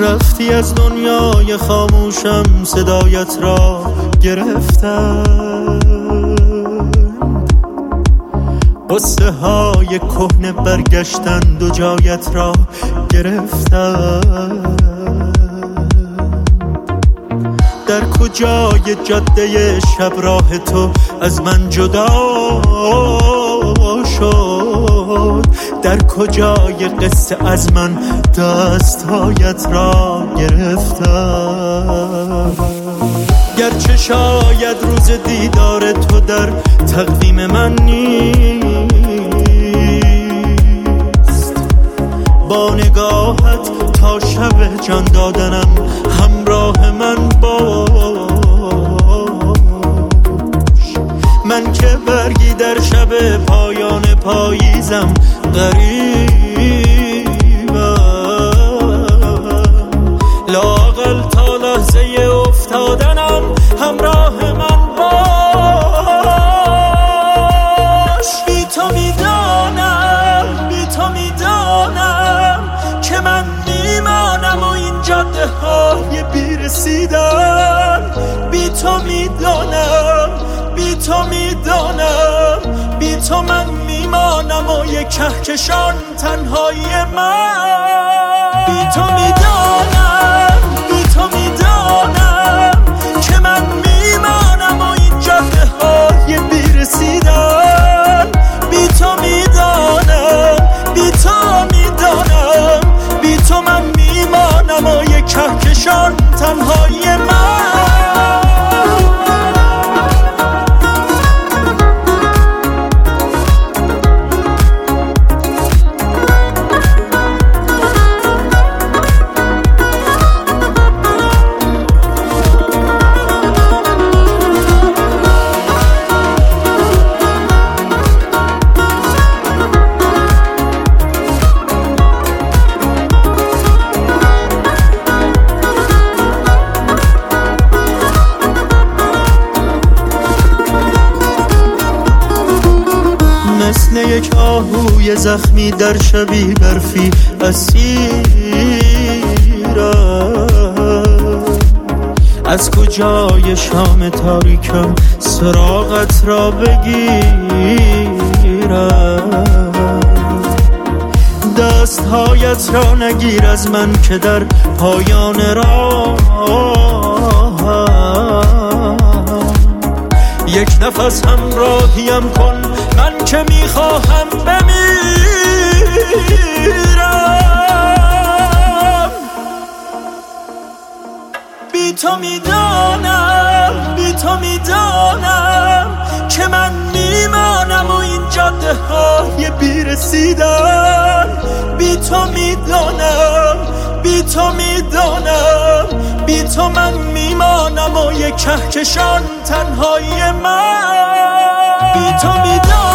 رفتی از دنیای خاموشم صدایت را گرفتم قصه های کهنه برگشتند و جایت را گرفتم در کجای جاده شب راه تو از من جدا شد؟ در کجای قصه از من دستهایت را گرفتم؟ گرچه شاید روز دیدار تو در تقویم من نیست. با نگاهت تا شب جان دادنم همراه من باش. من که برگی در شب پایان پاییزم غریبم. لاقل تا لحظه افتادنم همراه من باش. بی تو می‌دانم بی تو می‌دانم که من میمانم و این جاده های بیرسیدن بی تو می‌دانم بی تو می‌دانم. یک کهکشان تنهایی من. بی تو می‌دانم بی تو می‌دانم که من میمانم و این جاده های بیرسیدن. بی تو می‌دانم بی تو می‌دانم بی تو من میمانم و یک کهکشان آهوی زخمی در شبی برفی اسیرم از کجای شام تاریکم سراغت را بگیرم؟ دستهایت را نگیر از من که در پایان راه یک نفس همراهیم کن من که می‌خواهم بمیرم. بی تو می‌دانم بی تو می‌دانم که من میمانم و این جاده های بیرسیدن. بی تو می‌دانم بی تو می‌دانم بی تو من میمانم و یک کهکشان تنهایی من. بی تو می‌دانم.